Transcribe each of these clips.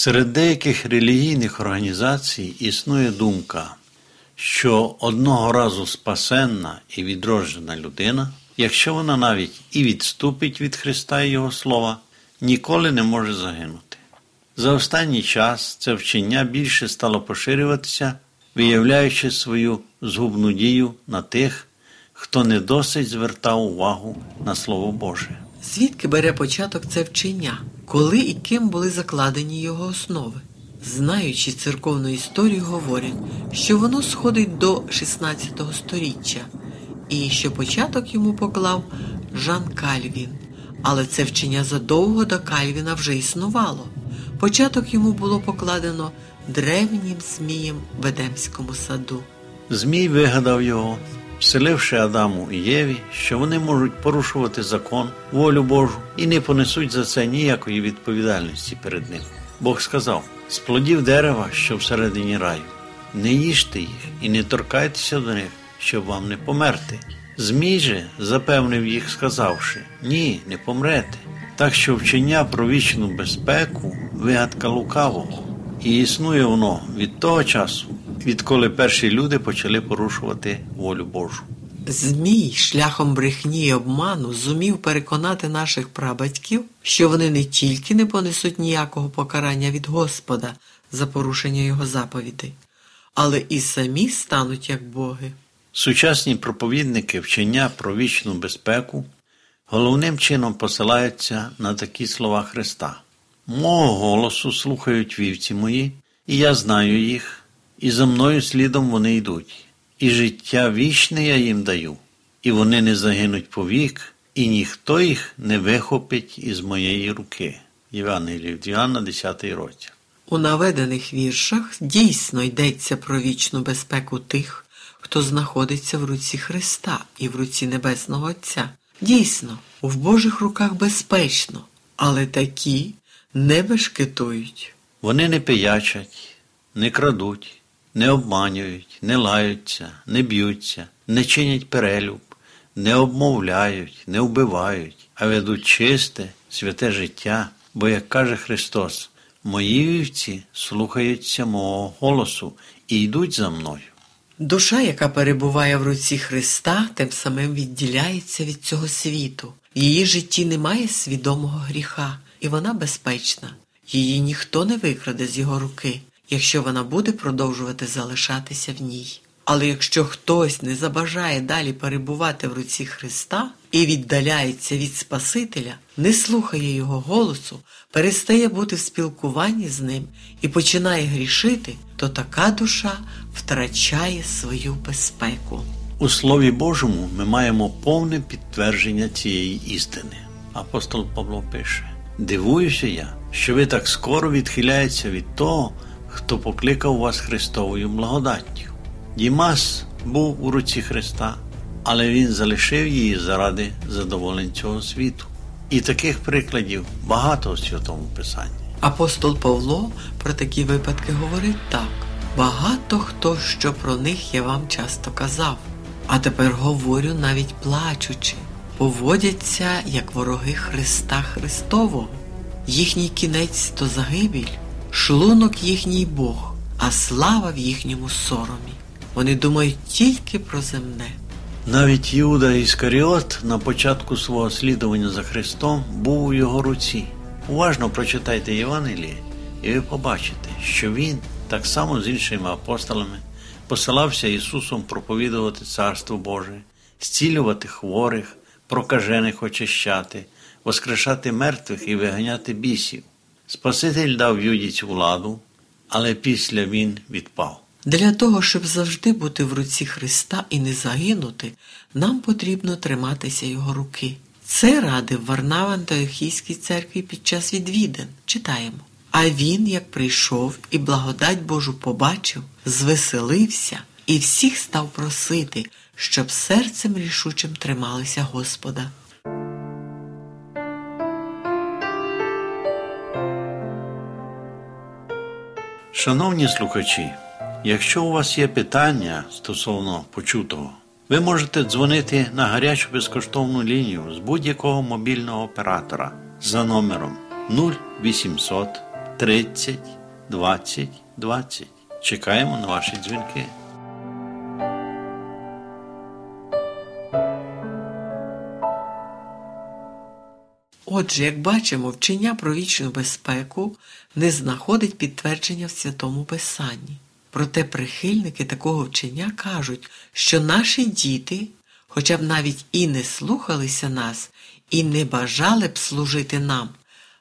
Серед деяких релігійних організацій існує думка, що одного разу спасенна і відроджена людина, якщо вона навіть і відступить від Христа і Його Слова, ніколи не може загинути. За останній час це вчення більше стало поширюватися, виявляючи свою згубну дію на тих, хто не досить звертав увагу на Слово Боже. Звідки бере початок це вчення, коли і ким були закладені його основи? Знаючи церковну історію, говорять, що воно сходить до 16 століття і що початок йому поклав Жан Кальвін. Але це вчення задовго до Кальвіна вже існувало. Початок йому було покладено древнім змієм в Едемському саду. Змій вигадав його, вселивши Адаму і Єві, що вони можуть порушувати закон, волю Божу і не понесуть за це ніякої відповідальності перед ним. Бог сказав: з плодів дерева, що всередині раю, не їжте їх і не торкайтеся до них, щоб вам не померти. Змій же запевнив їх, сказавши: Ні, не помрете. Так що вчення про вічну безпеку вигадка лукавого, і існує воно від того часу, відколи перші люди почали порушувати волю Божу. Змій шляхом брехні й обману зумів переконати наших прабатьків, що вони не тільки не понесуть ніякого покарання від Господа за порушення його заповідей, але і самі стануть як боги. Сучасні проповідники вчення про вічну безпеку головним чином посилаються на такі слова Христа. Мого голосу слухають вівці мої, і я знаю їх, і за мною слідом вони йдуть, і життя вічне я їм даю, і вони не загинуть повік, і ніхто їх не вихопить із моєї руки. Євангеліє від Іоанна, 10 розділ. У наведених віршах дійсно йдеться про вічну безпеку тих, хто знаходиться в руці Христа і в руці Небесного Отця. Дійсно, в Божих руках безпечно, але такі не бешкетують. Вони не пиячать, не крадуть, не обманюють, не лаються, не б'ються, не чинять перелюб, не обмовляють, не вбивають, а ведуть чисте, святе життя, бо, як каже Христос, мої вівці слухаються мого голосу і йдуть за мною. Душа, яка перебуває в руці Христа, тим самим відділяється від цього світу. В її житті немає свідомого гріха, і вона безпечна. Її ніхто не викраде з його руки, якщо вона буде продовжувати залишатися в ній. Але якщо хтось не забажає далі перебувати в руці Христа і віддаляється від Спасителя, не слухає Його голосу, перестає бути в спілкуванні з ним і починає грішити, то така душа втрачає свою безпеку. У Слові Божому ми маємо повне підтвердження цієї істини. Апостол Павло пише: Дивуюся я, що ви так скоро відхиляєтеся від того, хто покликав вас Христовою благодаттю. Дімас був у руці Христа, але він залишив її заради задоволень цього світу. І таких прикладів багато у Святому Писанні. Апостол Павло про такі випадки говорить так: багато хто що про них я вам часто казав, а тепер говорю навіть плачучи, поводяться як вороги Христа Христового. Їхній кінець то загибіль, шлунок їхній Бог, а слава в їхньому соромі. Вони думають тільки про земне. Навіть Юда Іскаріот на початку свого слідування за Христом був у його руці. Уважно прочитайте Євангеліє, і ви побачите, що він, так само з іншими апостолами, посилався Ісусом проповідувати Царство Боже, зцілювати хворих, прокажених очищати, воскрешати мертвих і виганяти бісів. Спаситель дав Юді цю владу, але після він відпав. Для того, щоб завжди бути в руці Христа і не загинути, нам потрібно триматися Його руки. Це радив Варнава Антиохійській церкві під час відвідин. Читаємо. А він, як прийшов і благодать Божу побачив, звеселився і всіх став просити, щоб серцем рішучим трималися Господа. Шановні слухачі, Якщо у вас є питання стосовно почутого, ви можете дзвонити на гарячу безкоштовну лінію з будь-якого мобільного оператора за номером 0800 30 20 20. Чекаємо на ваші дзвінки. Отже, як бачимо, вчення про вічну безпеку не знаходить підтвердження в Святому Писанні. Проте прихильники такого вчення кажуть, що наші діти, хоча б навіть і не слухалися нас, і не бажали б служити нам,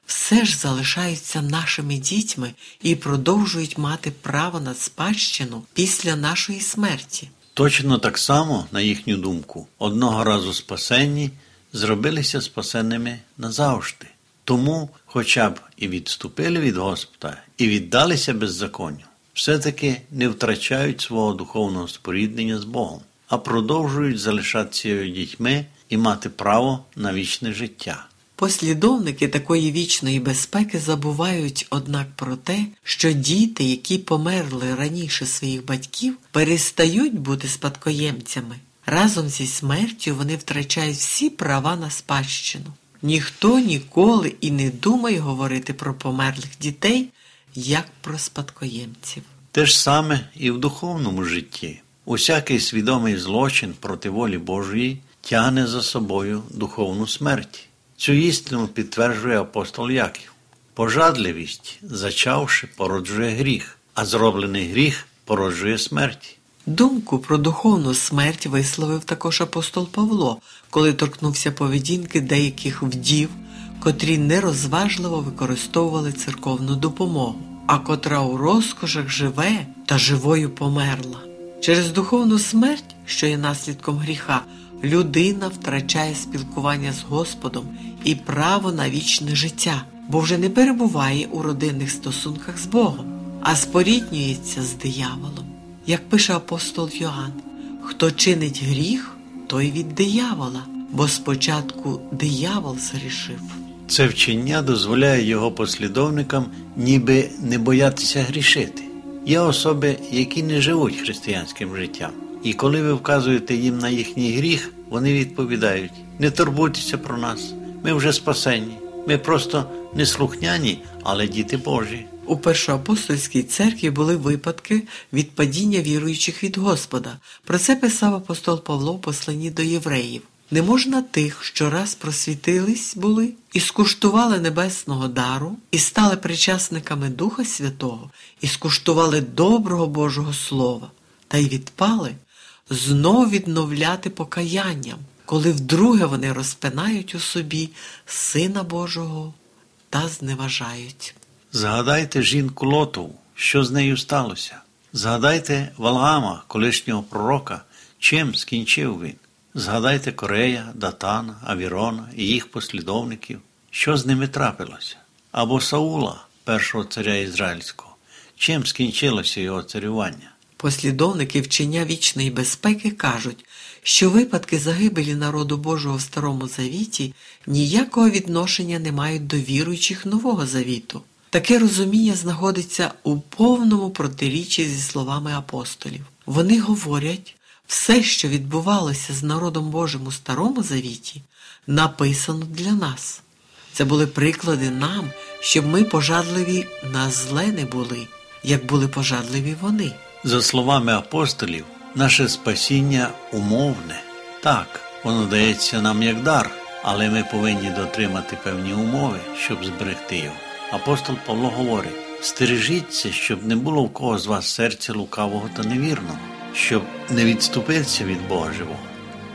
все ж залишаються нашими дітьми і продовжують мати право на спадщину після нашої смерті. Точно так само, на їхню думку, одного разу спасенні зробилися спасенними назавжди. Тому, хоча б і відступили від Господа, і віддалися беззаконню, все-таки не втрачають свого духовного споріднення з Богом, а продовжують залишатися дітьми і мати право на вічне життя. Послідовники такої вічної безпеки забувають, однак, про те, що діти, які померли раніше своїх батьків, перестають бути спадкоємцями. Разом зі смертю вони втрачають всі права на спадщину. Ніхто ніколи і не думає говорити про померлих дітей як про спадкоємців. Те ж саме і в духовному житті. Усякий свідомий злочин проти волі Божої тягне за собою духовну смерть. Цю істину підтверджує апостол Яків. Пожадливість, зачавши, породжує гріх, а зроблений гріх породжує смерть. Думку про духовну смерть висловив також апостол Павло, коли торкнувся поведінки деяких вдів, котрі нерозважливо використовували церковну допомогу, а котра у розкошах живе та живою померла. Через духовну смерть, що є наслідком гріха, людина втрачає спілкування з Господом і право на вічне життя, бо вже не перебуває у родинних стосунках з Богом, а споріднюється з дияволом. Як пише апостол Йоанн, хто чинить гріх, той від диявола, бо спочатку диявол згрішив. Це вчення дозволяє його послідовникам ніби не боятися грішити. Є особи, які не живуть християнським життям. І коли ви вказуєте їм на їхній гріх, вони відповідають: не турбуйтеся про нас, ми вже спасені, ми просто неслухняні, але діти Божі. У першоапостольській церкві були випадки відпадіння віруючих від Господа. Про це писав апостол Павло в посланні до євреїв. Не можна тих, що раз просвітились були і скуштували небесного дару, і стали причасниками Духа Святого, і скуштували доброго Божого Слова, та й відпали, знов відновляти покаянням, коли вдруге вони розпинають у собі Сина Божого та зневажають. Згадайте жінку Лотову, що з нею сталося. Згадайте Валаама, колишнього пророка, чим скінчив він. Згадайте Корея, Датана, Авірона і їх послідовників, що з ними трапилося. Або Саула, першого царя Ізраїльського, чим скінчилося його царювання. Послідовники вчення вічної безпеки кажуть, що випадки загибелі народу Божого в Старому Завіті ніякого відношення не мають до віруючих Нового Завіту. Таке розуміння знаходиться у повному протиріччі зі словами апостолів. Вони говорять, все, що відбувалося з народом Божим у Старому Завіті, написано для нас. Це були приклади нам, щоб ми пожадливі на зле не були, як були пожадливі вони. За словами апостолів, наше спасіння умовне. Так, воно дається нам як дар, але ми повинні дотримати певні умови, щоб зберегти його. Апостол Павло говорить: стережіться, щоб не було в кого з вас серця лукавого та невірного, щоб не відступитися від Бога живого.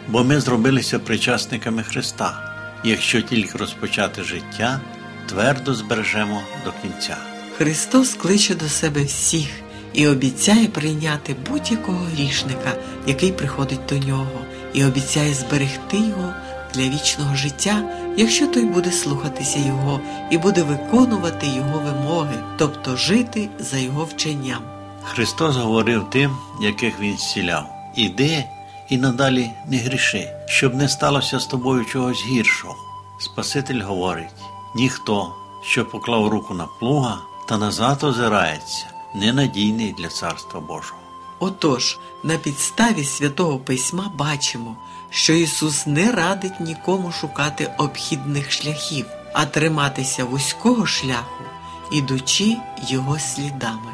Бо ми зробилися причасниками Христа, якщо тільки розпочати життя, твердо збережемо до кінця. Христос кличе до себе всіх і обіцяє прийняти будь-якого грішника, який приходить до нього, і обіцяє зберегти його для вічного життя, якщо той буде слухатися Його і буде виконувати Його вимоги, тобто жити за Його вченням. Христос говорив тим, яких Він зціляв: Іди і надалі не гріши, щоб не сталося з тобою чогось гіршого. Спаситель говорить: ніхто, що поклав руку на плуга та назад озирається, ненадійний для Царства Божого. Отож, на підставі святого письма бачимо, що Ісус не радить нікому шукати обхідних шляхів, а триматися вузького шляху, ідучи його слідами.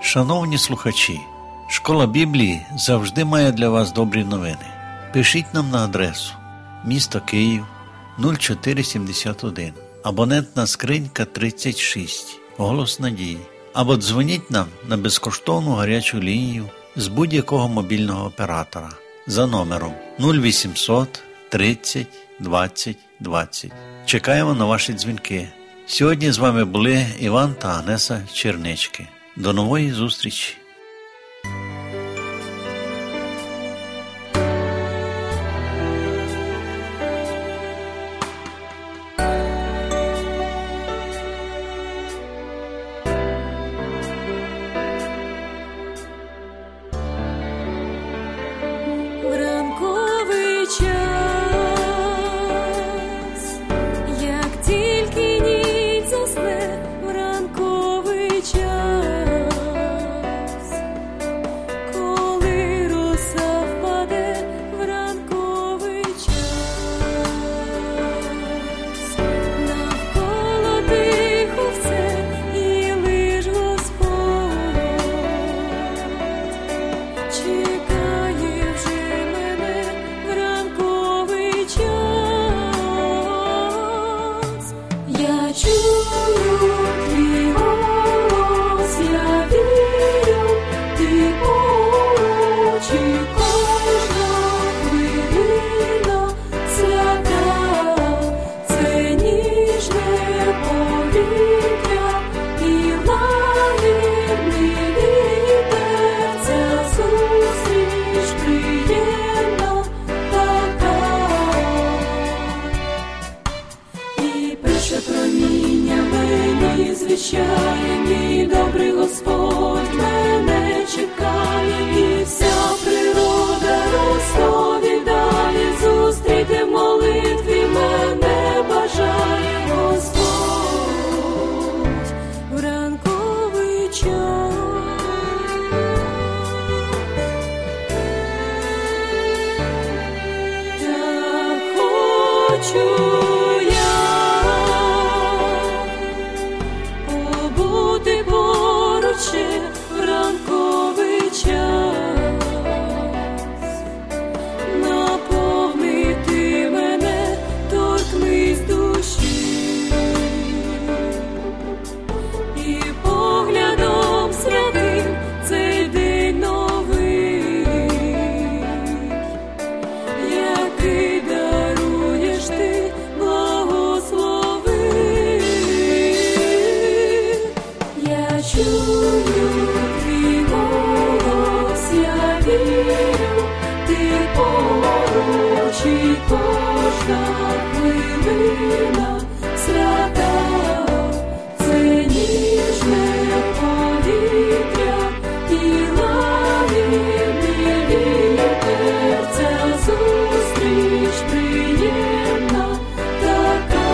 Шановні слухачі, школа Біблії завжди має для вас добрі новини. Пишіть нам на адресу місто Київ 0471, абонентна скринька 36, голос надії. Або дзвоніть нам на безкоштовну гарячу лінію з будь-якого мобільного оператора за номером 0800 30 20 20. Чекаємо на ваші дзвінки. Сьогодні з вами були Іван та Анеса Чернички. До нової зустрічі! Кожна хвилина свята, це повітря і лагідний вітер, ця зустріч приємна така.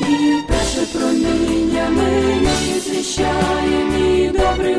І перше проміння мені звіщає, мій добрий.